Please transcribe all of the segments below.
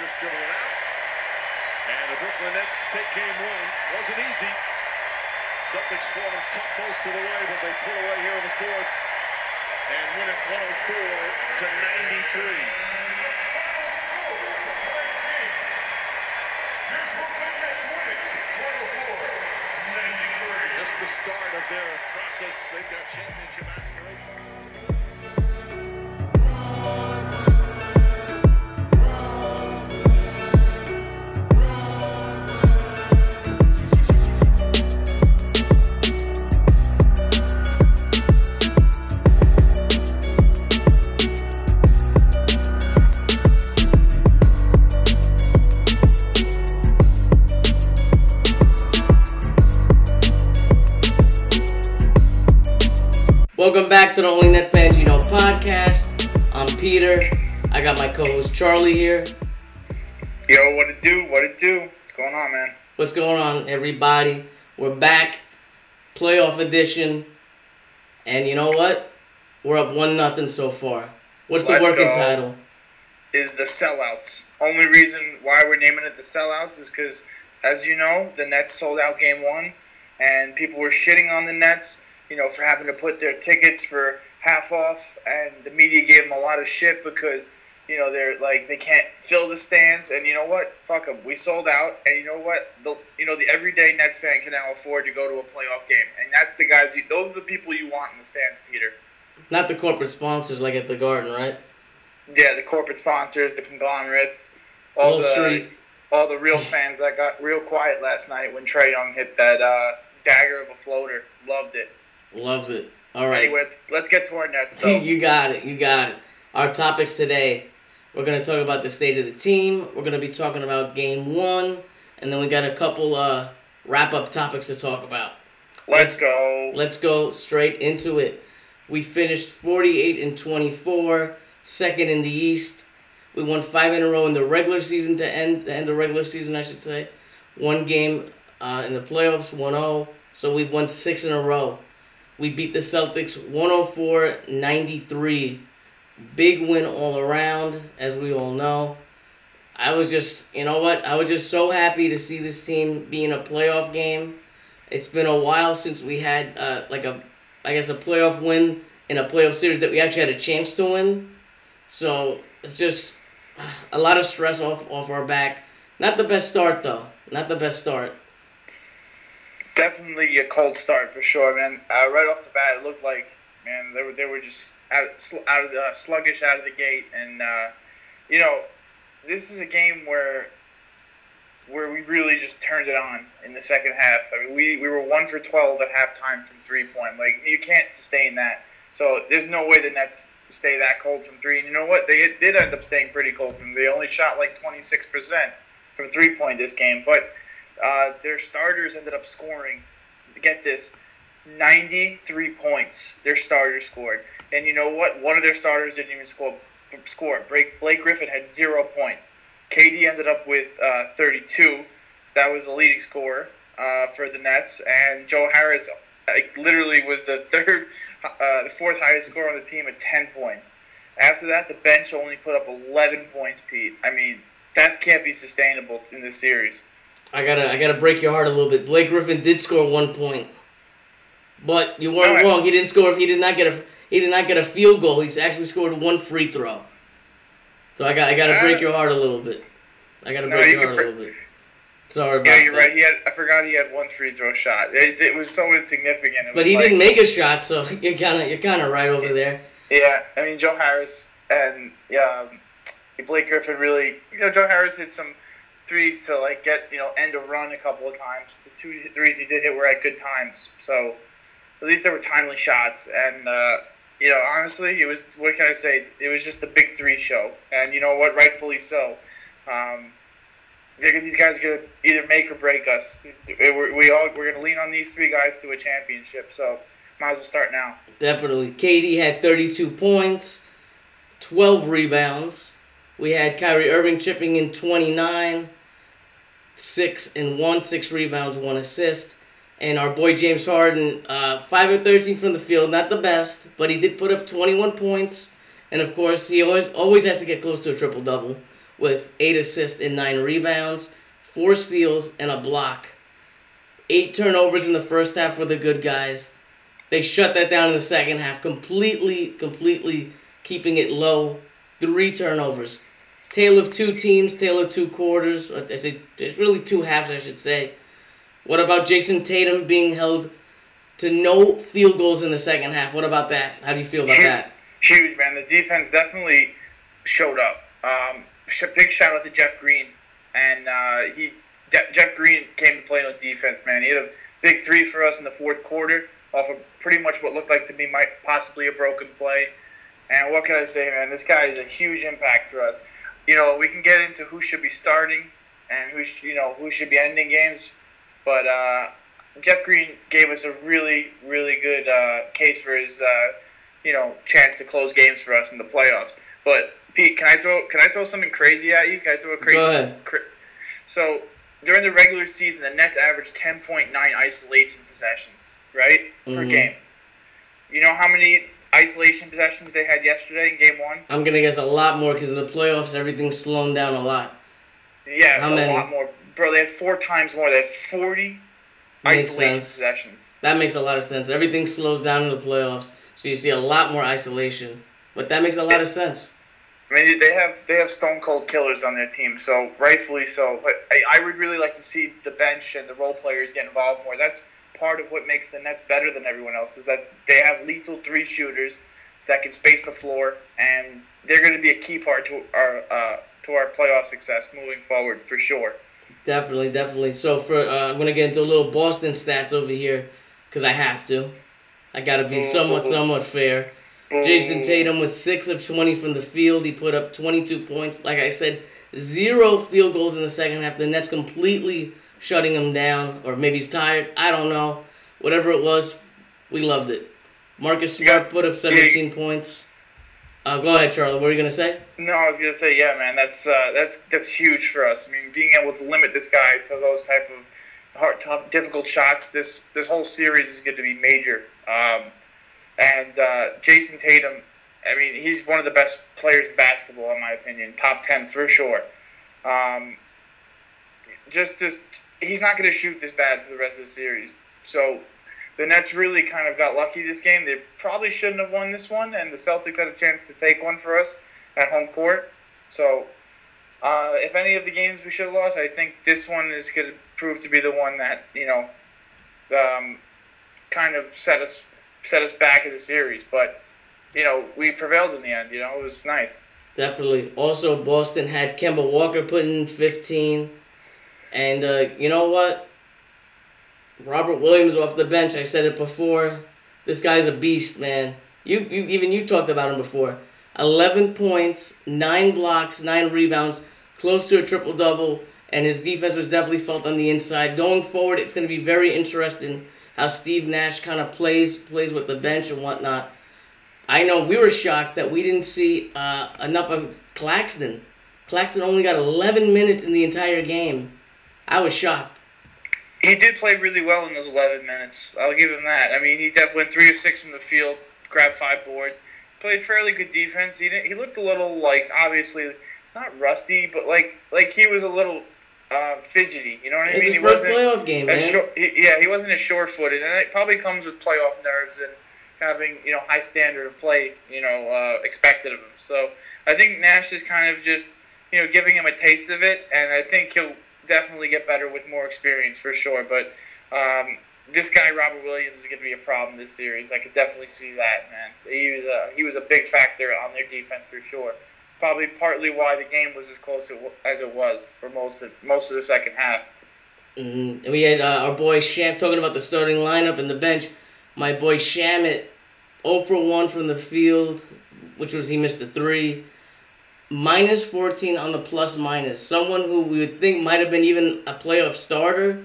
just dribbling out. And the Brooklyn Nets take game one. Wasn't easy. Celtics fought them tough most of the way, but they pull away here in the fourth and win it 104 to 93. Just the start of their process. They've got championship aspirations. Welcome back to the Only Net Fans You Know podcast. I'm Peter. I got my co-host Charlie here. Yo, what it do? What it do? What's going on, man? What's going on, everybody? We're back, playoff edition, and you know what? We're up one nothing so far. What's the Let's working go. title? Is the sellouts. Only reason why we're naming it the sellouts is because, as you know, the Nets sold out game one, and people were shitting on the Nets, you know, for having to put their tickets for half off, and the media gave them a lot of shit because, you know, they're like they can't fill the stands, and you know what? Fuck them. We sold out, and you know what? The you know the everyday Nets fan can now afford to go to a playoff game, and that's the guys. You, those are the people you want in the stands, Peter. Not the corporate sponsors like at the Garden, right? Yeah, the corporate sponsors, the conglomerates, all Wall the Street. all the real fans that got real quiet last night when Trae Young hit that uh, dagger of a floater. Loved it. Loves it. All right. Anyway, let's, let's get to our Nets though. you got it. You got it. Our topics today. We're gonna talk about the state of the team. We're gonna be talking about game one, and then we got a couple uh, wrap up topics to talk about. let's go. Let's go straight into it. We finished 48 and 24, second in the East. We won five in a row in the regular season to end the end of regular season, I should say. One game uh, in the playoffs, 1-0. So we've won six in a row. We beat the Celtics 104-93. Big win all around, as we all know. I was just, you know what? I was just so happy to see this team be in a playoff game. It's been a while since we had uh, like a, I guess a playoff win in a playoff series that we actually had a chance to win. So it's just a lot of stress off off our back. Not the best start though. Not the best start. Definitely a cold start for sure, man. Uh, right off the bat, it looked like man they were they were just out out of the sluggish out of the gate, and uh, you know this is a game where where we really just turned it on in the second half. I mean, we, we were one for twelve at halftime from three point. Like you can't sustain that. So there's no way the Nets stay that cold from three. And you know what? They did end up staying pretty cold from. They only shot like twenty six percent from three point this game, but uh, their starters ended up scoring. Get this, ninety three points. Their starters scored, and you know what? One of their starters didn't even score. Score. Blake, Blake Griffin had zero points. KD ended up with uh, 32, so that was the leading scorer uh, for the Nets. And Joe Harris, like, literally was the third, uh, the fourth highest scorer on the team at 10 points. After that, the bench only put up 11 points. Pete, I mean, that can't be sustainable in this series. I gotta I gotta break your heart a little bit. Blake Griffin did score one point, but you weren't Alright. wrong. He didn't score. He did not get a he did not get a field goal. He's actually scored one free throw. So I got I gotta break Uh, your heart a little bit. I gotta break you your heart a little bit. Sorry about Yeah, you're that. right. He had. I forgot he had one free throw shot. It, it was so insignificant. It But he like- didn't make a shot, so you're kind of you're kind of right over there. Yeah, I mean Joe Harris and yeah, um, Blake Griffin really. You know, Joe Harris hit some threes to like get you know end a run a couple of times. The two threes he did hit were at good times, so at least they were timely shots. And uh, you know, honestly, it was what can I say? It was just the big three show, and you know what? Rightfully so. Um, these guys are gonna either make or break us. We're, we all we're gonna lean on these three guys to a championship. So might as well start now. Definitely. KD had 32 points, 12 rebounds. We had Kyrie Irving chipping in 29, 6 and 1, 6 rebounds, 1 assist. And our boy James Harden, uh, 5 of 13 from the field, not the best, but he did put up 21 points. And of course, he always always has to get close to a triple double. with eight assists and nine rebounds, four steals, and a block. Eight turnovers in the first half for the good guys. They shut that down in the second half, completely, completely keeping it low. Three turnovers. Tale of two teams, tale of two quarters. I say, there's really two halves, I should say. What about Jayson Tatum being held to no field goals in the second half? What about that? How do you feel about that? Huge, man. The defense definitely showed up. Um, big shout out to Jeff Green, and uh, he De- Jeff Green came to play on defense. Man, he had a big three for us in the fourth quarter off of pretty much what looked like to be might, possibly a broken play. And what can I say, man? This guy is a huge impact for us. You know, we can get into who should be starting and who sh- you know who should be ending games, but uh, Jeff Green gave us a really, really good uh, case for his uh, you know chance to close games for us in the playoffs. But Pete, can I throw can I throw something crazy at you? Can I throw a crazy? Cra- so during the regular season, the Nets averaged 10.9 isolation possessions, right, Mhm. per game. You know how many isolation possessions they had yesterday in Game One? I'm gonna guess a lot more because in the playoffs everything's slowing down a lot. Yeah, How a many? lot more. Bro, they had four times more. They had 40 Makes isolation sense. possessions. That makes a lot of sense. Everything slows down in the playoffs, so you see a lot more isolation. But that makes a lot of sense. I mean, they have they have stone cold killers on their team, so rightfully so. But I, I would really like to see the bench and the role players get involved more. That's part of what makes the Nets better than everyone else is that they have lethal three shooters that can space the floor, and they're going to be a key part to our uh, to our playoff success moving forward for sure. Definitely, definitely. So for uh, I'm gonna get into a little Boston stats over here, because I have to. I gotta be somewhat, somewhat fair. Jayson Tatum was six of twenty from the field. He put up 22 points. Like I said, zero field goals in the second half. The Nets completely shutting him down, or maybe he's tired. I don't know. Whatever it was, we loved it. Marcus Smart Yeah. put up 17 points. Uh, go ahead, Charlie. What were you gonna say? No, I was gonna say, yeah, man, that's uh, that's that's huge for us. I mean, being able to limit this guy to those type of hard, tough, difficult shots. This this whole series is going to be major. Um, and uh, Jayson Tatum, I mean, he's one of the best players in basketball, in my opinion. Top ten for sure. Um, just this, he's not going to shoot this bad for the rest of the series. So the Nets really kind of got lucky this game. They probably shouldn't have won this one, and the Celtics had a chance to take one for us at home court. So, uh, if any of the games we should have lost, I think this one is going to prove to be the one that you know, um, kind of set us set us back in the series. But you know, we prevailed in the end. You know, it was nice. Definitely. Also, Boston had Kemba Walker putting in 15. And uh, you know what? Robert Williams off the bench. I said it before. This guy's a beast, man. You, you even you talked about him before. 11 points, 9 blocks, 9 rebounds, close to a triple double, and his defense was definitely felt on the inside. Going forward, it's going to be very interesting how Steve Nash kind of plays plays with the bench and whatnot. I know we were shocked that we didn't see uh, enough of Claxton. Claxton only got 11 minutes in the entire game. I was shocked. He did play really well in those 11 minutes. I'll give him that. I mean, he definitely went three or six from the field, grabbed five boards, played fairly good defense. He didn't, he looked a little like obviously not rusty, but like like he was a little uh, fidgety. You know what I It's mean? his he first playoff game, man. sure, he, yeah, he wasn't as sure-footed, and it probably comes with playoff nerves and having you know high standard of play you know uh, expected of him. So I think Nash is kind of just you know giving him a taste of it, and I think he'll definitely get better with more experience for sure. But um, this guy Robert Williams is going to be a problem this series. I could definitely see that, man. He was a, he was a big factor on their defense for sure. Probably partly why the game was as close as it was for most of most of the second half. Mm, we had uh, our boy Sham talking about the starting lineup and the bench. My boy Shamet, 0 for 1 from the field, which was he missed a three. Minus 14 on the plus minus. Someone who we would think might have been even a playoff starter.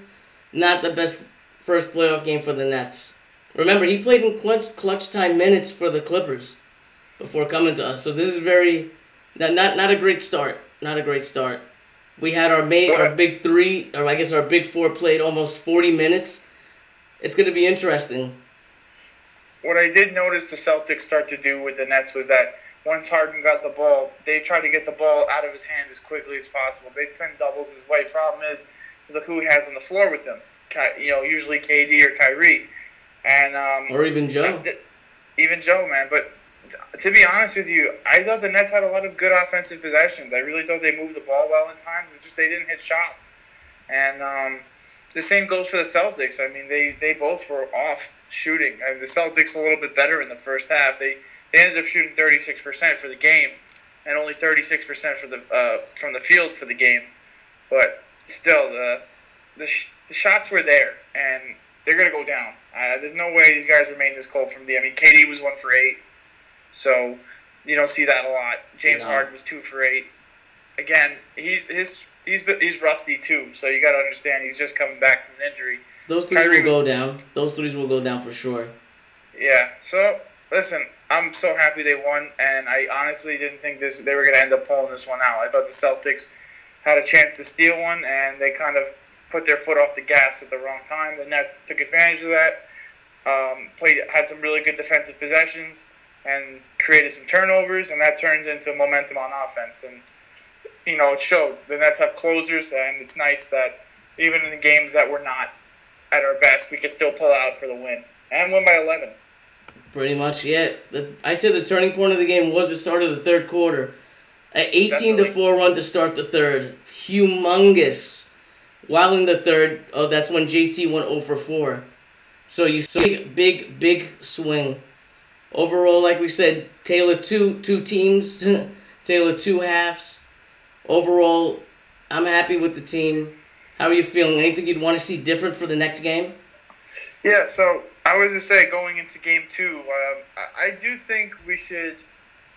Not the best first playoff game for the Nets. Remember, he played in clutch, clutch time minutes for the Clippers before coming to us. So this is very not not, not a great start. Not a great start. We had our main, our big three, or I guess our big four played almost 40 minutes. It's going to be interesting. What I did notice the Celtics start to do with the Nets was that once Harden got the ball, they tried to get the ball out of his hands as quickly as possible. They'd send doubles his way. Problem is, look who he has on the floor with him. You know, usually KD or Kyrie, and um, or even Joe. Even Joe, man. But to be honest with you, I thought the Nets had a lot of good offensive possessions. I really thought they moved the ball well in times. It's just they didn't hit shots, and um, the same goes for the Celtics. I mean, they they both were off shooting. I mean, the Celtics a little bit better in the first half. They they ended up shooting 36% for the game, and only 36% for the uh, from the field for the game. But still, the the, sh- the shots were there, and they're gonna go down. Uh, there's no way these guys remain this cold from the. I mean, KD was one for eight, so you don't see that a lot. James yeah. Harden was two for eight. Again, he's his he's he's rusty too, so you got to understand he's just coming back from an injury. Those threes Kyrie will was, go down. Those threes will go down for sure. Yeah. So listen, I'm so happy they won, and I honestly didn't think this they were going to end up pulling this one out. I thought the Celtics had a chance to steal one, and they kind of put their foot off the gas at the wrong time. The Nets took advantage of that. Um, played had some really good defensive possessions and created some turnovers, and that turns into momentum on offense. And you know, it showed. The Nets have closers, and it's nice that even in the games that we're not at our best, we can still pull out for the win and win by 11. Pretty much, yeah. The, I said the turning point of the game was the start of the third quarter. At 18 Definitely. to 4 run to start the third. Humongous. While in the third, oh, that's when JT went 0 for 4. So you see big, big swing. Overall, like we said, Taylor two two teams, Taylor two halves. Overall, I'm happy with the team. How are you feeling? Anything you'd want to see different for the next game? Yeah, so I was to say going into game two, um, I, do think we should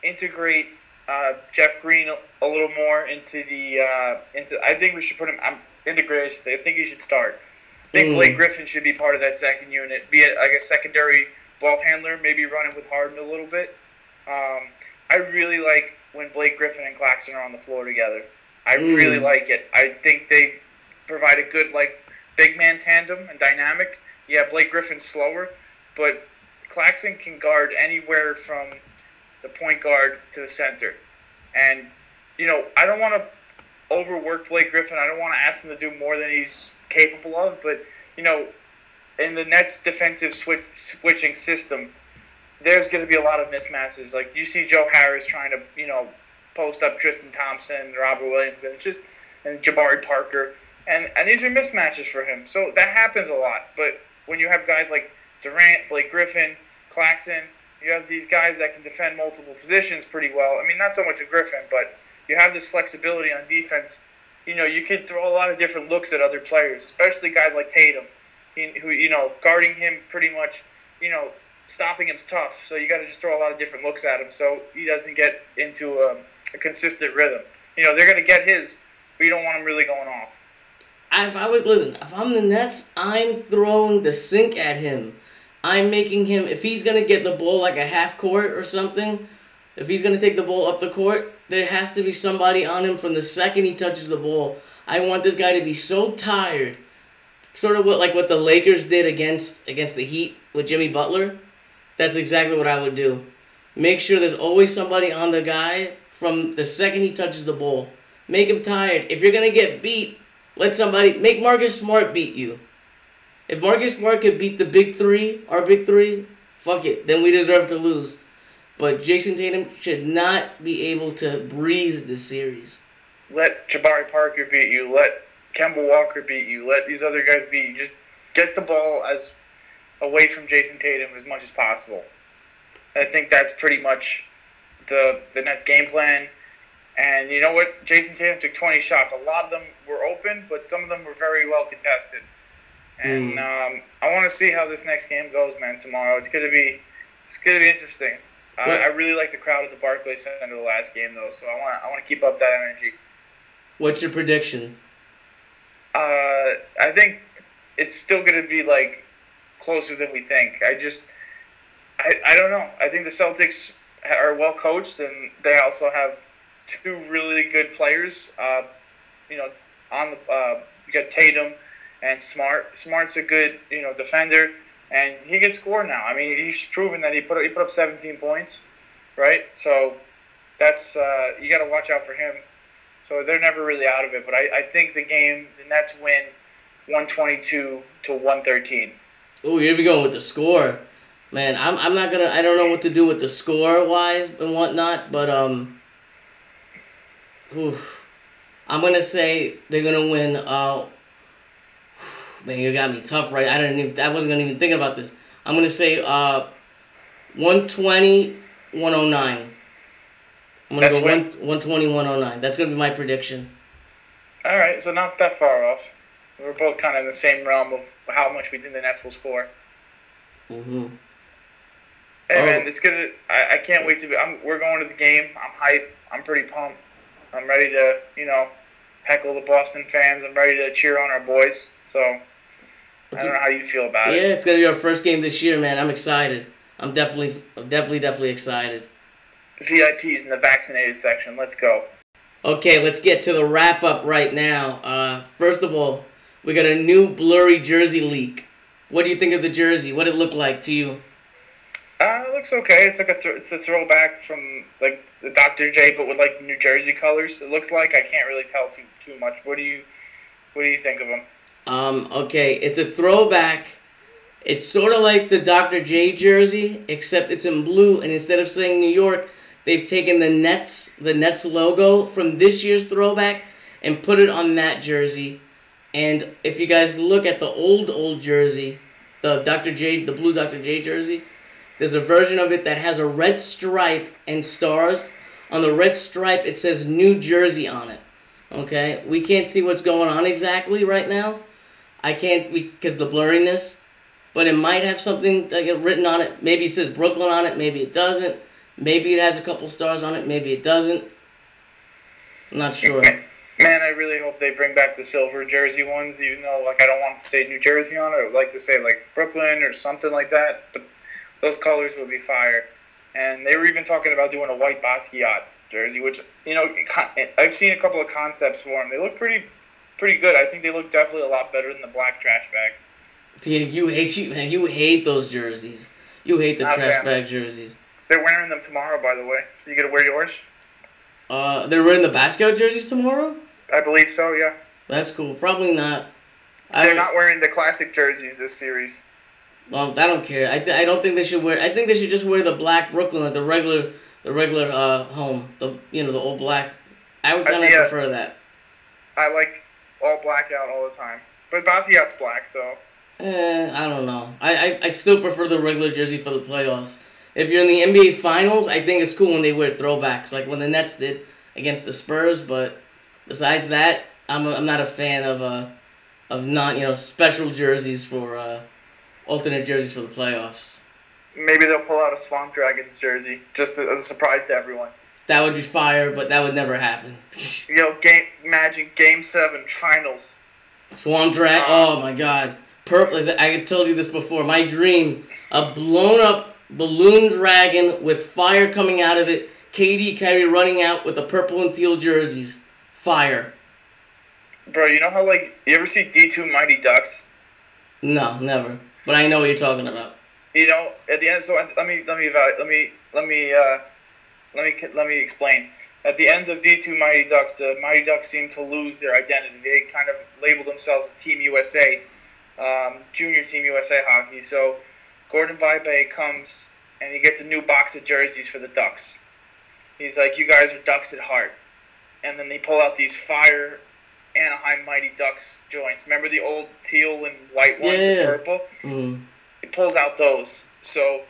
integrate uh, Jeff Green a, little more into the uh, into. I think we should put him. I'm integrated. I think he should start. I think mm. Blake Griffin should be part of that second unit. Be it like a secondary ball handler, maybe running with Harden a little bit. Um, I really like when Blake Griffin and Claxton are on the floor together. I mm. really like it. I think they provide a good like big man tandem and dynamic yeah, Blake Griffin's slower, but Claxton can guard anywhere from the point guard to the center. And, you know, I don't want to overwork Blake Griffin. I don't want to ask him to do more than he's capable of. But, you know, in the Nets' defensive switch, switching system, there's going to be a lot of mismatches. Like, you see Joe Harris trying to, you know, post up Tristan Thompson, Robert Williams, and just, and Jabari Parker. And, and these are mismatches for him. So that happens a lot. But when you have guys like Durant, Blake Griffin, Claxton, you have these guys that can defend multiple positions pretty well. I mean, not so much a Griffin, but you have this flexibility on defense. You know, you can throw a lot of different looks at other players, especially guys like Tatum, who you know guarding him pretty much. You know, stopping him's tough, so you got to just throw a lot of different looks at him so he doesn't get into a, a consistent rhythm. You know, they're going to get his, but you don't want him really going off if I would listen, if I'm the Nets, I'm throwing the sink at him. I'm making him if he's gonna get the ball like a half court or something, if he's gonna take the ball up the court, there has to be somebody on him from the second he touches the ball. I want this guy to be so tired. Sort of what like what the Lakers did against against the Heat with Jimmy Butler. That's exactly what I would do. Make sure there's always somebody on the guy from the second he touches the ball. Make him tired. If you're gonna get beat, let somebody make Marcus Smart beat you. If Marcus Smart could beat the big three, our big three, fuck it. Then we deserve to lose. But Jayson Tatum should not be able to breathe this series. Let Jabari Parker beat you. Let Kemba Walker beat you. Let these other guys beat you. Just get the ball as away from Jayson Tatum as much as possible. I think that's pretty much the the Nets game plan. And you know what? Jayson Tatum took 20 shots. A lot of them were open, but some of them were very well contested. And mm. um, I want to see how this next game goes, man. Tomorrow, it's gonna be it's gonna be interesting. Uh, I really like the crowd at the Barclays Center the last game, though. So I want I want to keep up that energy. What's your prediction? Uh, I think it's still gonna be like closer than we think. I just I, I don't know. I think the Celtics are well coached, and they also have two really good players. Uh, you know, on the uh, you got Tatum and Smart. Smart's a good you know defender, and he can score now. I mean, he's proven that he put he put up 17 points, right? So that's uh, you got to watch out for him. So they're never really out of it. But I, I think the game, the Nets win 122 to 113. Oh, here we go with the score. Man, I'm, I'm not gonna I don't know what to do with the score wise and whatnot, but um oof, I'm gonna say they're gonna win uh man you got me tough right I didn't even I wasn't gonna even think about this. I'm gonna say uh 120 109. I'm gonna That's go win. 1, 120 109. That's gonna be my prediction. All right, so not that far off. We're both kind of in the same realm of how much we think the Nets will score. hmm Hey Oh. man, it's gonna. I, I can't wait to be. I'm, we're going to the game. I'm hyped. I'm pretty pumped. I'm ready to, you know, heckle the Boston fans. I'm ready to cheer on our boys. So I don't know how you feel about Yeah, it. Yeah, it's gonna be our first game this year, man. I'm excited. I'm definitely, I'm definitely, definitely excited. VIPs in the vaccinated section. Let's go. Okay, let's get to the wrap up right now. Uh, first of all, we got a new blurry jersey leak. What do you think of the jersey? What did it look like to you? It looks okay. It's like a th- it's a throwback from like the Dr. J, but with like New Jersey colors. It looks like I can't really tell too too much. What do you what do you think of them? Um, okay, it's a throwback. It's sort of like the Dr. J jersey, except it's in blue, and instead of saying New York, they've taken the Nets, the Nets logo from this year's throwback, and put it on that jersey. And if you guys look at the old old jersey, the Dr. J, the blue Dr. J jersey, there's a version of it that has a red stripe and stars. On the red stripe, it says New Jersey on it. Okay, we can't see what's going on exactly right now. I can't because the blurriness, but it might have something like it written on it. Maybe it says Brooklyn on it. Maybe it doesn't. Maybe it has a couple stars on it. Maybe it doesn't. I'm not sure. Man, I really hope they bring back the silver jersey ones, even though like I don't want to say New Jersey on it. I would like to say like Brooklyn or something like that. But those colors would be fire. And they were even talking about doing a white Basquiat jersey, which you know I've seen a couple of concepts for them. They look pretty, pretty good. I think they look definitely a lot better than the black trash bags. Yeah, you hate you man. You hate those jerseys. You hate the Not trash fan. bag jerseys. They're wearing them tomorrow, by the way. So you gonna wear yours? Uh, they're wearing the basketball jerseys tomorrow. I believe so. Yeah. That's cool. Probably not. I They're not wearing the classic jerseys this series. Well, I don't care. I, th- I don't think they should wear. I think they should just wear the black Brooklyn, like the regular, the regular uh home. The you know the old black. I would kind of yeah. prefer that. I like all black out all the time. But Basquiat's black, so Eh, I don't know. I, I I still prefer the regular jersey for the playoffs. If you're in the NBA Finals, I think it's cool when they wear throwbacks, like when the Nets did against the Spurs. But besides that, I'm a, I'm not a fan of uh of not you know special jerseys for uh alternate jerseys for the playoffs. maybe they'll pull out a Swamp Dragons jersey just as a surprise to everyone. That would be fire, but that would never happen. Yo, game Magic Game Seven Finals. Swamp Drag. Uh, oh my God. Purple. I told you this before. My dream: a blown up balloon dragon with fire coming out of it. KD Kyrie running out with the purple and teal jerseys. Fire. Bro, you know how like you ever see D two Mighty Ducks? No, never. But I know what you're talking about. You know, at the end. So let me let me let me let me uh, let me let me explain. At the end of D two Mighty Ducks, the Mighty Ducks seem to lose their identity. They kind of label themselves as Team USA, um, Junior Team USA hockey. So Gordon Vibe comes and he gets a new box of jerseys for the Ducks. He's like, "You guys are Ducks at heart," and then they pull out these fire Anaheim Mighty Ducks joints. Remember the old teal and white ones Yeah. and purple? Mm. it pulls out those. So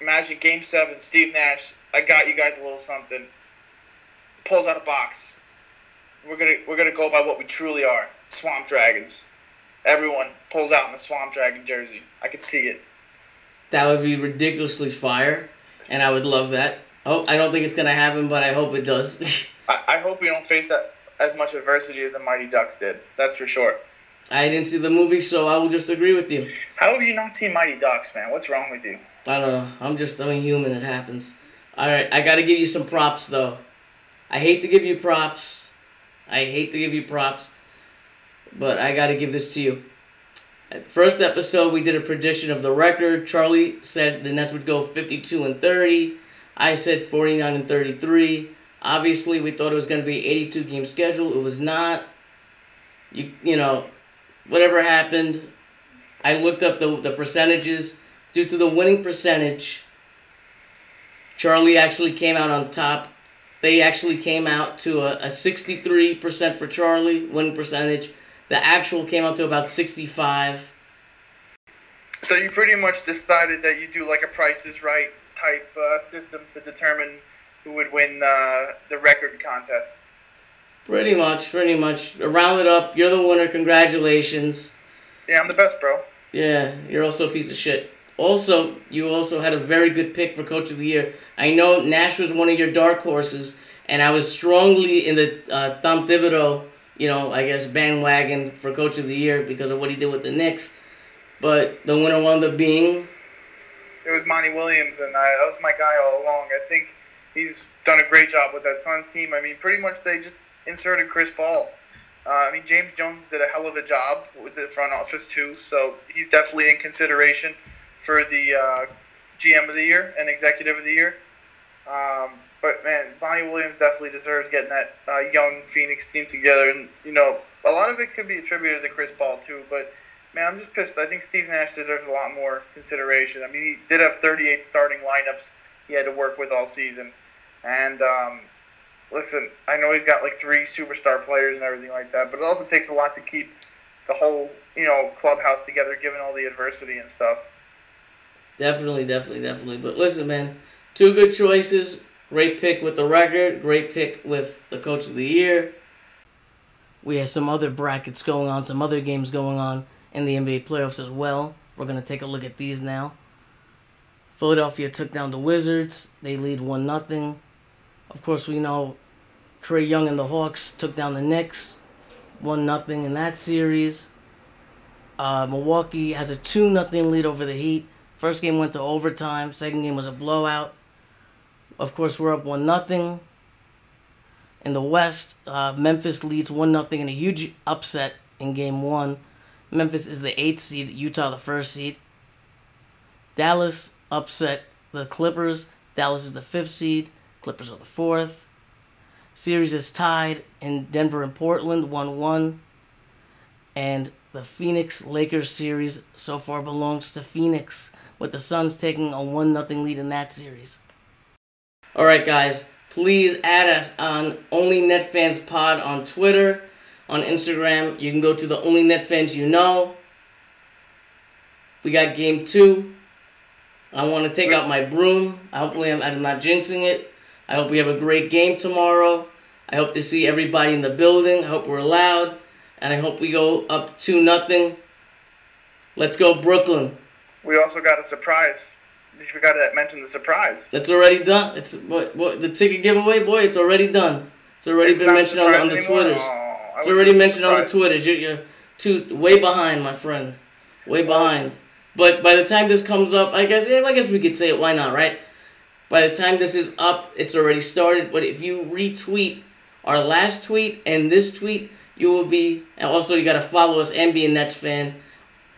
imagine game seven, Steve Nash, I got you guys a little something. Pulls out a box. We're gonna we're gonna go by what we truly are. Swamp Dragons. Everyone pulls out in the Swamp Dragon jersey. I could see it. That would be ridiculously fire, and I would love that. Oh, I don't think it's gonna happen, but I hope it does. I, I hope we don't face that as much adversity as the Mighty Ducks did. That's for sure. I didn't see the movie, so I will just agree with you. How have you not seen Mighty Ducks, man? What's wrong with you? I don't know. I'm just I'm a human. It happens. All right, I gotta give you some props though. I hate to give you props. I hate to give you props, but I gotta give this to you. At first episode, we did a prediction of the record. Charlie said the Nets would go 52 and 30. I said 49 and 33. Obviously, we thought it was going to be 82 game schedule. It was not. You you know, whatever happened, I looked up the the percentages due to the winning percentage. Charlie actually came out on top. They actually came out to a, a 63% for Charlie winning percentage. The actual came out to about 65. So you pretty much decided that you do like a Price is Right type uh, system to determine who would win uh, the record contest. Pretty much, pretty much. Round it up. You're the winner. Congratulations. Yeah, I'm the best, bro. Yeah, you're also a piece of shit. Also, you also had a very good pick for Coach of the Year. I know Nash was one of your dark horses, and I was strongly in the uh, Tom Thibodeau, you know, I guess bandwagon for Coach of the Year because of what he did with the Knicks. But the winner wound up being. It was Monty Williams, and I, that was my guy all along. I think he's done a great job with that Suns team. I mean, pretty much they just inserted Chris Paul. Uh, I mean, James Jones did a hell of a job with the front office too, so he's definitely in consideration for the uh, GM of the year and executive of the year. Um, but man, Monty Williams definitely deserves getting that uh, young Phoenix team together, and you know, a lot of it could be attributed to Chris Paul too. But man, I'm just pissed. I think Steve Nash deserves a lot more consideration. I mean, he did have 38 starting lineups he had to work with all season, and um, listen, I know he's got like three superstar players and everything like that, but it also takes a lot to keep the whole you know clubhouse together, given all the adversity and stuff. Definitely, definitely, definitely. But listen, man, two good choices. Great pick with the record. Great pick with the coach of the year. We have some other brackets going on, some other games going on in the NBA playoffs as well. We're going to take a look at these now. Philadelphia took down the Wizards. They lead 1 nothing. Of course, we know Trae Young and the Hawks took down the Knicks 1 nothing in that series. Uh, Milwaukee has a 2 nothing lead over the Heat. First game went to overtime. Second game was a blowout. Of course, we're up one nothing. In the West, uh, Memphis leads one nothing in a huge upset in Game One. Memphis is the eighth seed. Utah the first seed. Dallas upset the Clippers. Dallas is the fifth seed. Clippers are the fourth. Series is tied in Denver and Portland, 1 1. And the Phoenix Lakers series so far belongs to Phoenix, with the Suns taking a 1 0 lead in that series. Alright, guys, please add us on Only Net Fans Pod on Twitter, on Instagram. You can go to the Only Net Fans You Know. We got game two. I want to take out my broom. Hopefully I'm, I'm not jinxing it. I hope we have a great game tomorrow. I hope to see everybody in the building. I hope we're loud. And I hope we go up 2 nothing. Let's go, Brooklyn. We also got a surprise. You forgot to mention the surprise. That's already done. It's what, what the ticket giveaway, boy. It's already done. It's already It's been mentioned on, the- on the anymore? Twitters. Oh, It's already mentioned on the surprised. Twitters. You're, you're too way behind, my friend. Way behind. But by the time this comes up, I guess yeah, I guess we could say it. Why not, right? By the time this is up, it's already started. But if you retweet our last tweet and this tweet, you will be. And also, you gotta follow us and be a Nets fan.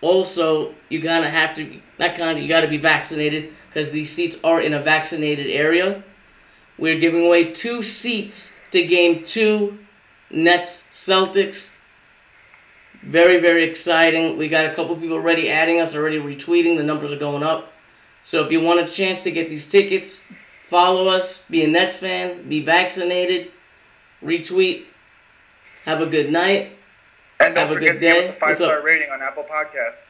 Also, you gotta have to not kind of you gotta be vaccinated because these seats are in a vaccinated area. We're giving away two seats to game two, Nets Celtics. Very, very exciting. We got a couple people already adding us, already retweeting. The numbers are going up. So if you want a chance to get these tickets, follow us, be a Nets fan, be vaccinated, retweet. Have a good night. And don't Have a forget good to give day. us a five star rating on Apple Podcast.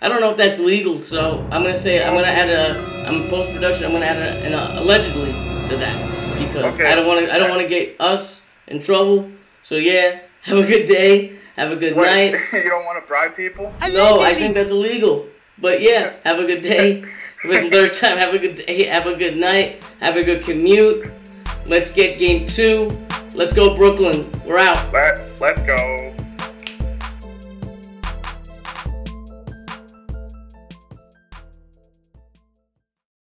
I don't know if that's legal, so I'm gonna say I'm gonna add a I'm post production. I'm gonna add a, an uh, allegedly to that because Okay. I don't want to I don't want to get us in trouble. So yeah, have a good day. Have a good Wait, night. you don't want to bribe people? No, I think that's illegal. But yeah, have a good day. The time, have a good day. Have a good night. Have a good commute. Let's get game two. Let's go, Brooklyn. We're out. Let, let's go.